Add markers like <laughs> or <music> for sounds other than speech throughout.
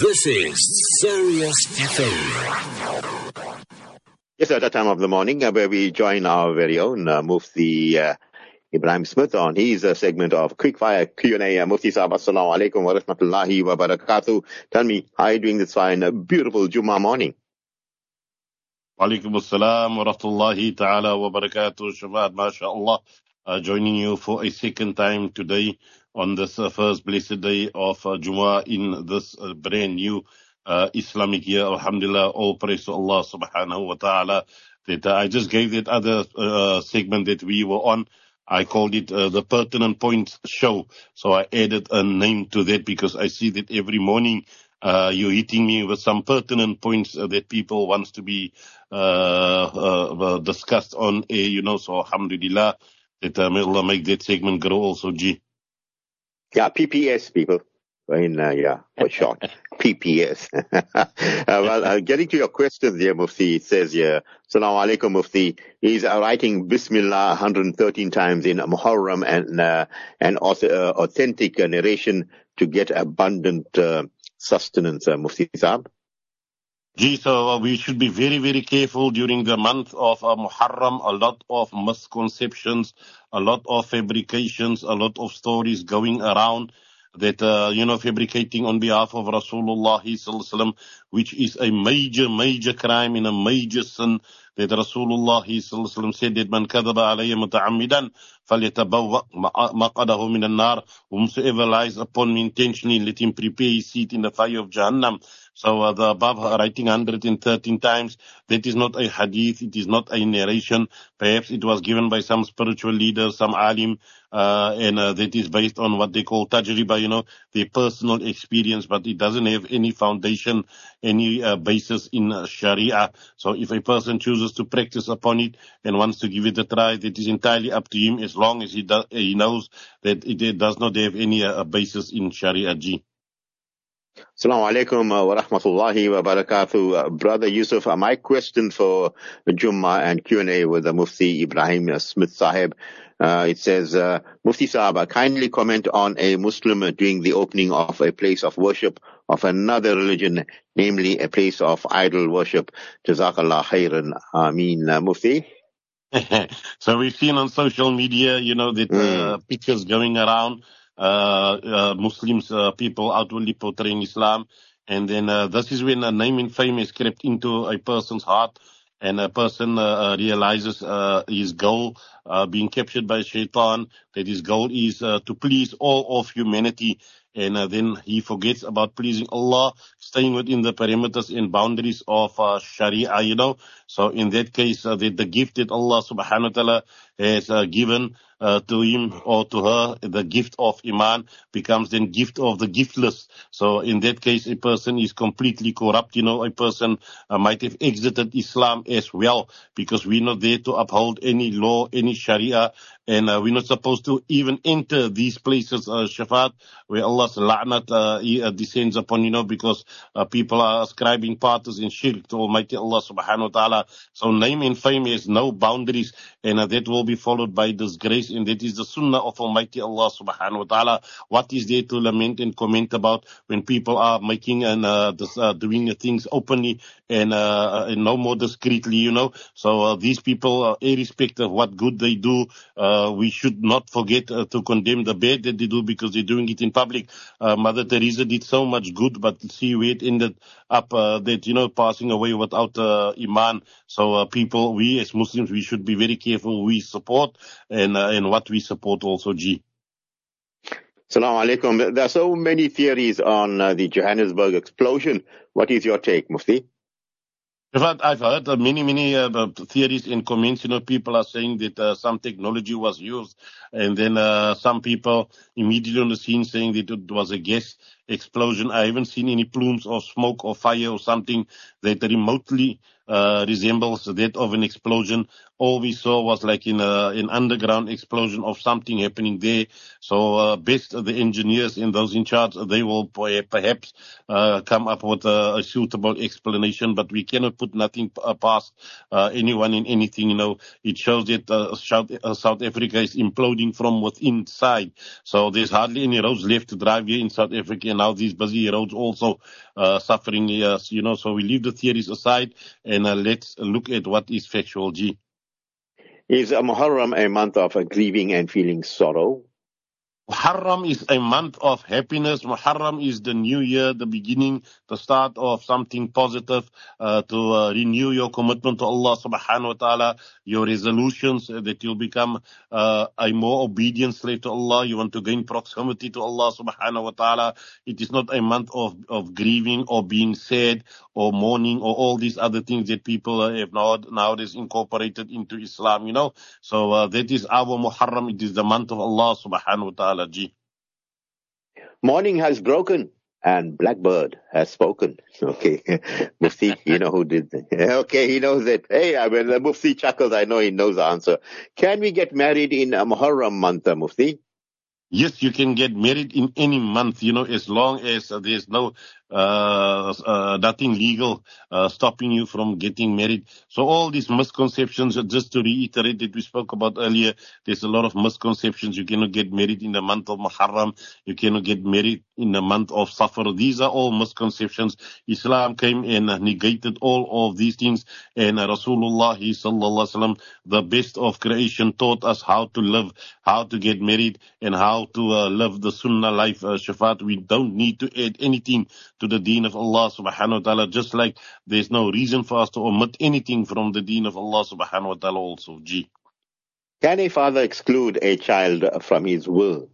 This is Sirius FM. Yes, at that time of the morning, uh, where we join our very own uh, Mufti uh, Ebrahim Smith on his uh, segment of Quickfire Q&A. Uh, Mufti Sahib, Assalamu alaikum wa rahmatullahi wa barakatuh. Tell me, how are you doing this fine, uh, beautiful Jummah morning? Walaikum assalam wa rahmatullahi ta'ala wa barakatuh. Shafat, mashallah. Uh, joining you for a second time today on this uh, first blessed day of uh, Jummah in this uh, brand new Islamic year. Alhamdulillah, all praise to Allah subhanahu wa ta'ala. That I just gave that other segment that we were on. I called it uh, the pertinent points show. So I added a name to that because I see that every morning uh, you're hitting me with some pertinent points uh, that people wants to be discussed on air, you know. So alhamdulillah, that may Allah make that segment grow also, G. Yeah, PPS, people. In, uh, yeah, for <laughs> short. PPS. <laughs> uh, well, uh, getting to your questions there, Mufti, it says here, Salaam alaikum, Mufti. He's uh, writing Bismillah 113 times in Muharram and, uh, and also, uh, authentic uh, narration to get abundant, uh, sustenance, uh, Mufti Saab. Gee, so we should be very, very careful during the month of uh, Muharram. A lot of misconceptions, a lot of fabrications, a lot of stories going around that, uh, you know, fabricating on behalf of Rasulullah which is a major, major crime and a major sin that Rasulullah sallallahu said that man kadaba alayya muta'ammidan falyatabawwa maqadahu min an-nar whomsoever lies upon me intentionally let him prepare his seat in the fire of Jahannam so uh, the above writing 113 times, that is not a hadith, it is not a narration. Perhaps it was given by some spiritual leader, some alim, uh, and uh, that is based on what they call tajriba, you know, their personal experience, but it doesn't have any foundation, any uh, basis in Sharia. So if a person chooses to practice upon it and wants to give it a try, that is entirely up to him as long as he, do- he knows that it, it does not have any uh, basis in Sharia. G. Assalamu alaikum uh, wa rahmatullahi wa barakatuh. Uh, Brother Yusuf, uh, my question for Jummah and Q&A with the Mufti Ebrahim Smith Sahib. Uh, it says, uh, Mufti Sahib, kindly comment on a Muslim doing the opening of a place of worship of another religion, namely a place of idol worship. Jazakallah khairan. Ameen. Mufti? <laughs> so we've seen on social media, you know, the uh, pictures going around, Muslims, uh, people outwardly portraying Islam. And then uh, this is when a name and fame is crept into a person's heart and a person uh, uh, realizes uh, his goal uh, being captured by shaitan, that his goal is uh, to please all of humanity. And uh, then he forgets about pleasing Allah, staying within the parameters and boundaries of uh, Sharia, you know. So in that case, uh, the, the gift that Allah subhanahu wa ta'ala has uh, given uh, to him or to her, the gift of Iman becomes then gift of the giftless. So in that case, a person is completely corrupt. You know, a person uh, might have exited Islam as well because we're not there to uphold any law, any Sharia, and uh, we're not supposed to even enter these places, uh, Shafat, where Allah's la'nat uh, uh, descends upon, you know, because uh, people are ascribing partners in shirk to Almighty Allah subhanahu wa ta'ala. So name and fame has no boundaries, and uh, that will be followed by disgrace, and that is the sunnah of Almighty Allah subhanahu wa ta'ala. What is there to lament and comment about when people are making and uh, this, uh, doing things openly and, uh, and no more discreetly, you know? So uh, these people, irrespective of what good they do, uh, we should not forget uh, to condemn the bad that they do because they're doing it in public. Mother Teresa did so much good, but see where it ended up that, you know, passing away without Iman. So uh, people, we as Muslims, we should be very careful who we support and, uh, and what we support also, G. Assalamu alaikum. There are so many theories on uh, the Johannesburg explosion. What is your take, Mufti? In fact, I've heard uh, many, many uh, uh, theories and comments. You know, people are saying that uh, some technology was used, and then uh, some people immediately on the scene saying that it was a gas explosion. I haven't seen any plumes of smoke or fire or something that remotely uh, resembles that of an explosion. All we saw was like in a, an underground explosion of something happening there. So uh, best the engineers and those in charge, they will perhaps uh, come up with a, a, suitable explanation. But we cannot put nothing uh, past uh, anyone in anything. You know, it shows that uh, South, South Africa is imploding from within. So there's hardly any roads left to drive here in South Africa and now these busy roads also uh, suffering, yes, you know, so we leave the theories aside and uh, let's look at what is factual, G. Is Muharram a month of grieving and feeling sorrow? Muharram is a month of happiness. Muharram is the new year, the beginning, the start of something positive uh, to uh, renew your commitment to Allah subhanahu wa ta'ala, your resolutions uh, that you'll become uh, a more obedient slave to Allah. You want to gain proximity to Allah subhanahu wa ta'ala. It is not a month of, of grieving or being sad or mourning or all these other things that people uh, have now, nowadays incorporated into Islam, you know. So uh, that is our Muharram. It is the month of Allah subhanahu wa ta'ala. Morning has broken and Blackbird has spoken. <laughs> Okay. <laughs> Mufti, you know who did that. <laughs> Okay, he knows it. Hey, I mean, the Mufti chuckles. I know he knows the answer. Can we get married in a Muharram month, uh, Mufti? Yes, you can get married in any month, you know, as long as there's no nothing legal uh, stopping you from getting married. So all these misconceptions, just to reiterate that we spoke about earlier, there's a lot of misconceptions. You cannot get married in the month of Muharram. You cannot get married in the month of Safar. These are all misconceptions. Islam came and negated all of these things. And Rasulullah, sallallahu the best of creation, taught us how to live, how to get married, and how to uh, live the Sunnah life. Uh, Shafat, we don't need to add anything to the deen of Allah subhanahu wa ta'ala, just like there's no reason for us to omit anything from the deen of Allah subhanahu wa ta'ala also. G. Can a father exclude a child from his will?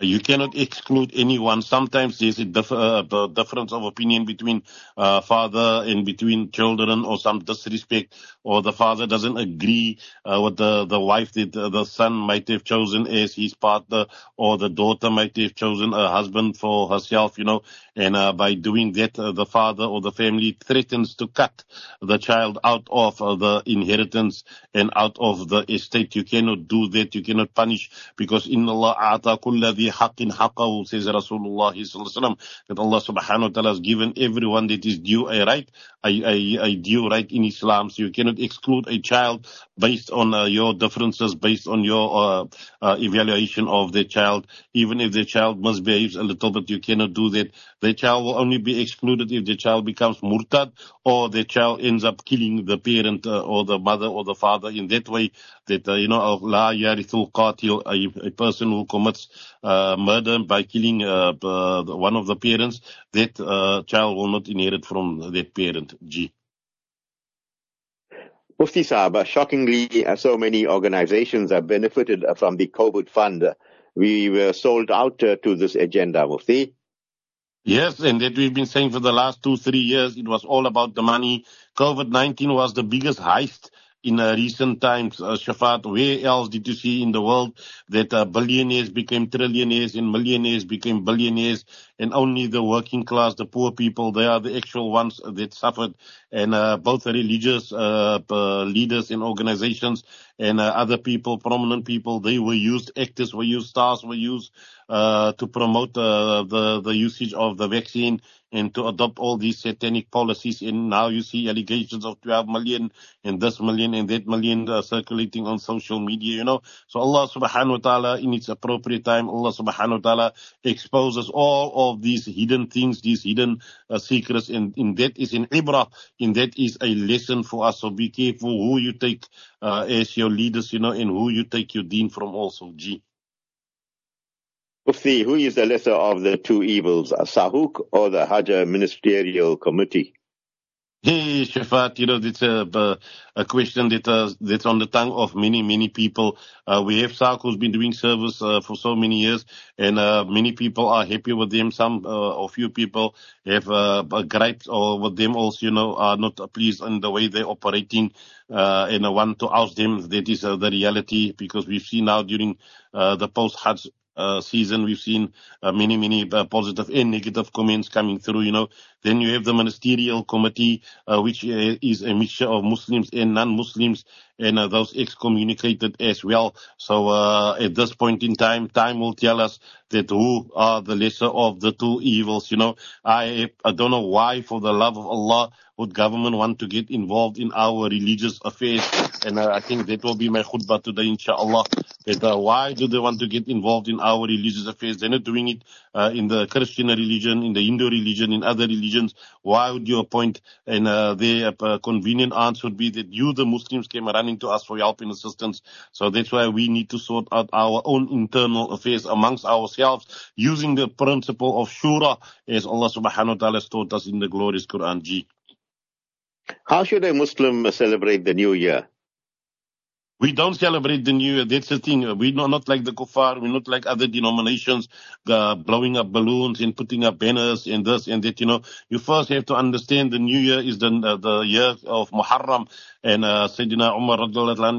You cannot exclude anyone. Sometimes there's a dif- uh, difference of opinion between uh, father and between children, or some disrespect, or the father doesn't agree uh, with the the wife that the son might have chosen as his partner, or the daughter might have chosen a husband for herself. You know, and uh, by doing that, uh, the father or the family threatens to cut the child out of uh, the inheritance and out of the estate. You cannot do that. You cannot punish because in Allah haqqin haqqahu, says Rasulullah that Allah subhanahu wa ta'ala has given everyone that is due a right, a, a, a right in Islam. So you cannot exclude a child based on uh, your differences, based on your uh, uh, evaluation of the child. Even if the child misbehaves a little bit, you cannot do that. The child will only be excluded if the child becomes murtad or the child ends up killing the parent uh, or the mother or the father in that way that, uh, you know, la yarithul qatil, a, a person who commits murder by killing one of the parents, that child will not inherit from that parent. G. Mufti Saab, shockingly, so many organizations have benefited from the COVID fund. We were sold out to this agenda, Mufti. Yes, and that we've been saying for the last two, three years, it was all about the money. COVID-19 was the biggest heist in uh, recent times, uh, Shafat, where else did you see in the world that uh, billionaires became trillionaires and millionaires became billionaires and only the working class, the poor people, they are the actual ones that suffered. And uh, both the religious uh, leaders and organizations and uh, other people, prominent people, they were used, actors were used, stars were used uh, to promote uh, the, the usage of the vaccine and to adopt all these satanic policies. And now you see allegations of 12 million and this million and that million uh, circulating on social media, you know. So Allah subhanahu wa ta'ala, in its appropriate time, Allah subhanahu wa ta'ala exposes all of these hidden things, these hidden uh, secrets. And in that is an ibrah, in that is a lesson for us. So be careful who you take uh, as your leaders, you know, and who you take your deen from also. G. Mufti, who is the lesser of the two evils, Sahuc or the Hajj Ministerial Committee? Hey, Shafat, you know, it's a, a question that, uh, that's on the tongue of many, many people. Uh, we have SARC who's been doing service uh, for so many years, and uh, many people are happy with them. Some uh, or few people have uh, gripes or with them also, you know, are not pleased in the way they're operating, uh, and want to ask them that is uh, the reality because we've seen now during uh, the post-Hajj uh, season. We've seen uh, many, many uh, positive and negative comments coming through, you know. Then you have the ministerial committee, uh, which uh, is a mixture of Muslims and non-Muslims and uh, those excommunicated as well. So at this point in time, time will tell us that who are the lesser of the two evils. You know, I, I don't know why for the love of Allah would government want to get involved in our religious affairs? And uh, I think that will be my khutbah today, inshallah. That uh, why do they want to get involved in our religious affairs? They're not doing it uh, in the Christian religion, in the Hindu religion, in other religions. Why would you appoint? And uh, their uh, convenient answer would be that you, the Muslims, came running to us for help and assistance. So that's why we need to sort out our own internal affairs amongst ourselves using the principle of shura as Allah subhanahu wa ta'ala has taught us in the glorious Quran. G. How should a Muslim celebrate the new year? We don't celebrate the new year. That's the thing. We're not, not like the kuffar. We're not like other denominations, uh, blowing up balloons and putting up banners and this and that. You know, you first have to understand the new year is the uh, the year of Muharram. And uh, Sayyidina Umar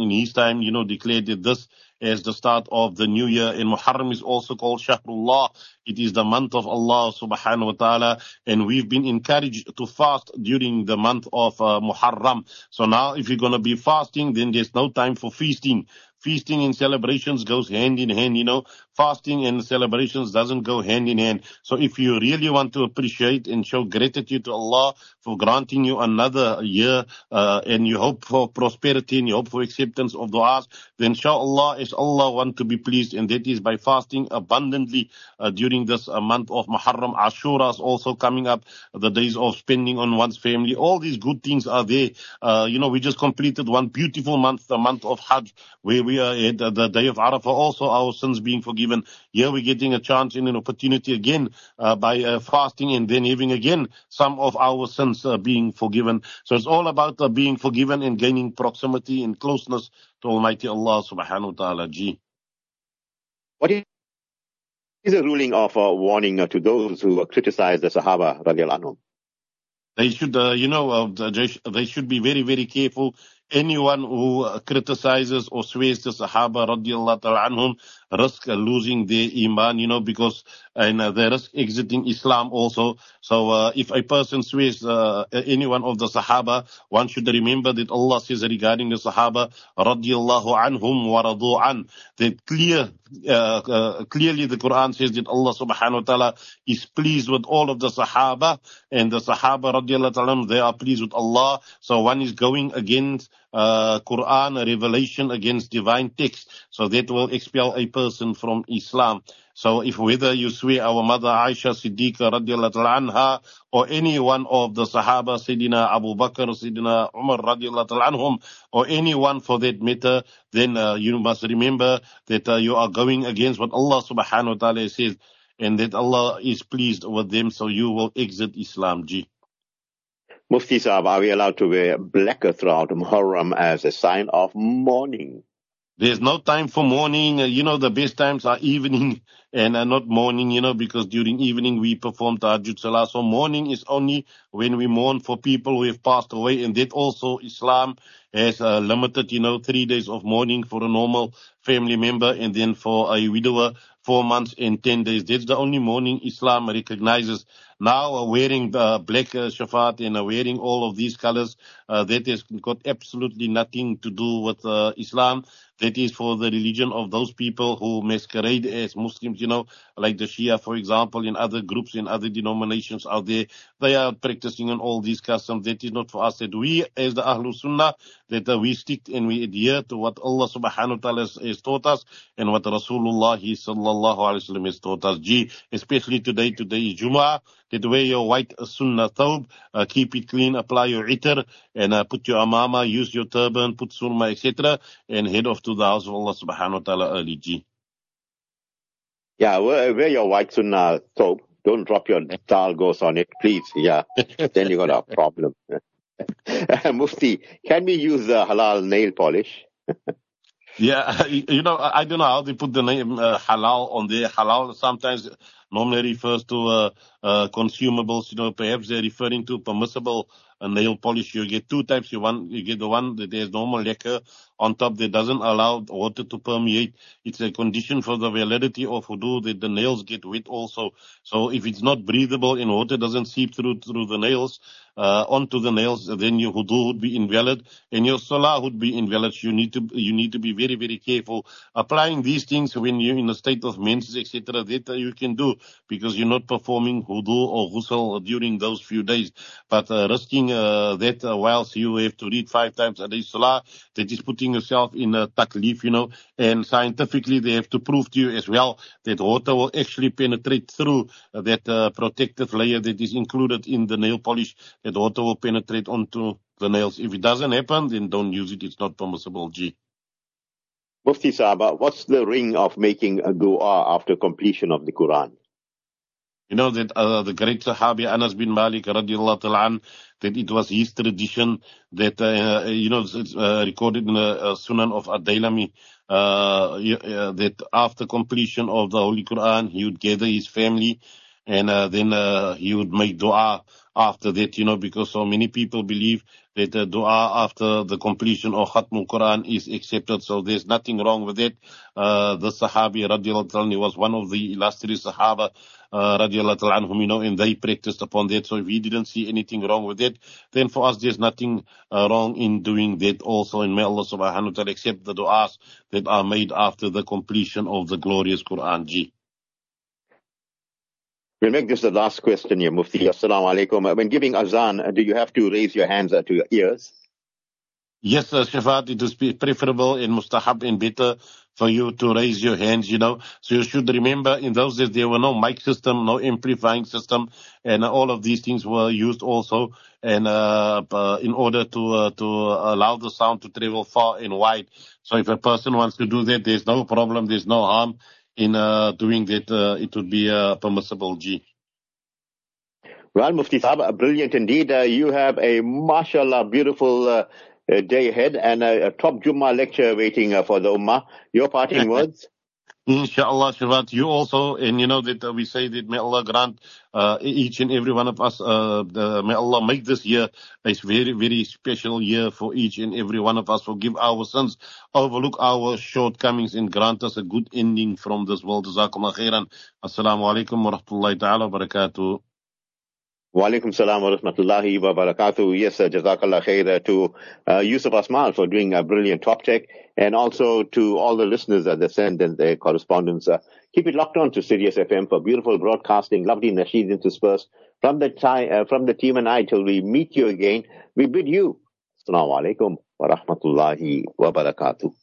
in his time, you know, declared that this as the start of the new year. And Muharram is also called Shahrullah. It is the month of Allah subhanahu wa ta'ala. And we've been encouraged to fast during the month of uh, Muharram. So now if you're going to be fasting, then there's no time for feasting feasting and celebrations goes hand in hand, you know fasting and celebrations doesn't go hand in hand. So if you really want to appreciate and show gratitude to Allah for granting you another year, uh, and you hope for prosperity and you hope for acceptance of du'as, then show Allah as Allah want to be pleased, and that is by fasting abundantly uh, during this uh, month of Muharram. Ashura is also coming up, the days of spending on one's family. All these good things are there. Uh, you know, we just completed one beautiful month, the month of Hajj, where we are at the day of Arafah, also our sins being forgiven here we're getting a chance and an opportunity again uh, by uh, fasting and then having again some of our sins uh, being forgiven. So it's all about uh, being forgiven and gaining proximity and closeness to Almighty Allah subhanahu wa ta'ala. G. What is the ruling of a warning to those who criticize the Sahaba radiallahu anhum? They should, uh, you know, uh, they should be very, very careful anyone who criticizes or swears the Sahaba radiallahu anhum risk losing their iman, you know, because and uh, they risk exiting Islam also. So uh, if a person swears uh, any one of the Sahaba, one should remember that Allah says regarding the Sahaba radiallahu anhum wa radu an, that clear, uh, uh, clearly the Quran says that Allah subhanahu wa ta'ala is pleased with all of the Sahaba and the Sahaba radiallahu ta'ala, they are pleased with Allah. So one is going against uh, Quran a revelation against divine text. So that will expel a person from Islam. So if whether you swear our mother Aisha Siddiqa radiallahu anha or any one of the Sahaba, Sayyidina Abu Bakr, Sayyidina Umar radiallahu anhum, or anyone for that matter, then uh, you must remember that uh, you are going against what Allah subhanahu wa ta'ala says and that Allah is pleased with them, so you will exit Islam. G. Mufti Saab, are we allowed to wear black throughout Muharram as a sign of mourning? There's no time for mourning. Uh, you know, the best times are evening <laughs> and uh, not morning, you know, because during evening we perform Tahajjud Salah. So mourning is only when we mourn for people who have passed away. And that also Islam has uh, limited, you know, three days of mourning for a normal family member and then for a widower, four months and ten days. That's the only mourning Islam recognizes. Now wearing uh, black uh, shafat and wearing all of these colors, uh, that has got absolutely nothing to do with uh, Islam. That is for the religion of those people who masquerade as Muslims, you know, like the Shia, for example, in other groups, in other denominations out there. They are practicing on all these customs. That is not for us. That we, as the Ahlul Sunnah, that uh, we stick and we adhere to what Allah subhanahu wa ta'ala has, has taught us and what Rasulullah sallallahu alayhi wa has taught us. Gee, especially today, today is Jumu'ah Get wear your white sunnah thawb, uh, keep it clean, apply your itar, and uh, put your amama, use your turban, put surma, etc., and head off to the house of Allah subhanahu wa ta'ala early. G. Yeah, wear, wear your white sunnah thawb. Don't drop your dal goes on it, please. Yeah, <laughs> then you got a problem. <laughs> Mufti, can we use uh, halal nail polish? <laughs> yeah, <laughs> you know, I don't know how they put the name uh, halal on there. Halal sometimes normally refers to uh, uh, consumables. You know, perhaps they're referring to permissible uh, nail polish. You get two types. You want you get the one that has normal lacquer on top that doesn't allow water to permeate. It's a condition for the validity of wudu that the nails get wet also. So if it's not breathable and water doesn't seep through through the nails, uh, onto the nails, then your wudu would be invalid and your salah would be invalid. You need to you need to be very very careful applying these things when you're in a state of menses, etc. That you can do because you're not performing wudu or ghusl during those few days. But uh, risking uh, that uh, whilst you have to read five times a day salah, that is putting yourself in a taklif, you know. And scientifically, they have to prove to you as well that water will actually penetrate through that uh, protective layer that is included in the nail polish. Water will penetrate onto the nails. If it doesn't happen, then don't use it. It's not permissible. G. Mufti Sahaba, what's the ring of making a dua after completion of the Quran? You know that uh, the great Sahabi Anas bin Malik radiallahu ta'ala that it was his tradition that, uh, you know, it's uh, recorded in the uh, Sunan of Ad-Dailami, uh, uh, that after completion of the Holy Quran, he would gather his family and then he would make dua after that, you know, because so many people believe that the dua after the completion of Khatmul Quran is accepted. So there's nothing wrong with it. Uh, the Sahabi radiallahu anhu was one of the illustrious Sahaba uh, radiallahu anhum, you know, and they practiced upon that. So if we didn't see anything wrong with it, then for us there's nothing uh, wrong in doing that also. And may Allah subhanahu wa ta'ala accept the du'as that are made after the completion of the glorious Quran. G. We'll make this the last question here, Mufti. Assalamu alaikum. When giving azan, do you have to raise your hands to your ears? Yes, uh, Shafat, it is preferable and mustahab and better for you to raise your hands, you know. So you should remember in those days there were no mic system, no amplifying system, and all of these things were used also and uh, uh, in order to uh, to allow the sound to travel far and wide. So if a person wants to do that, there's no problem, there's no harm in uh, doing that, uh, it would be uh, permissible, G. Well, Mufti Saab, brilliant indeed. Uh, you have a, mashallah, beautiful day ahead and a, a top Jummah lecture waiting for the Ummah. Your parting <laughs> words? Inshallah, Shafat, you also, and you know that we say that may Allah grant uh, each and every one of us, uh, the, may Allah make this year a very, very special year for each and every one of us. Forgive our sins, overlook our shortcomings, and grant us a good ending from this world. Jazakumullah khairan. Assalamu alaikum wa rahmatullahi ta'ala wa barakatuh. Wa alaikum salam wa rahmatullahi wa barakatuh. Yes, uh, Jazakallah khair uh, to uh, Yusuf Asmal for doing a brilliant top tech and also to all the listeners that they send and their correspondence. Uh, keep it locked on to Sirius FM for beautiful broadcasting, lovely nasheed interspersed from the, uh, from the team and I till we meet you again. We bid you. Assalamu alaikum wa rahmatullahi wa barakatuh.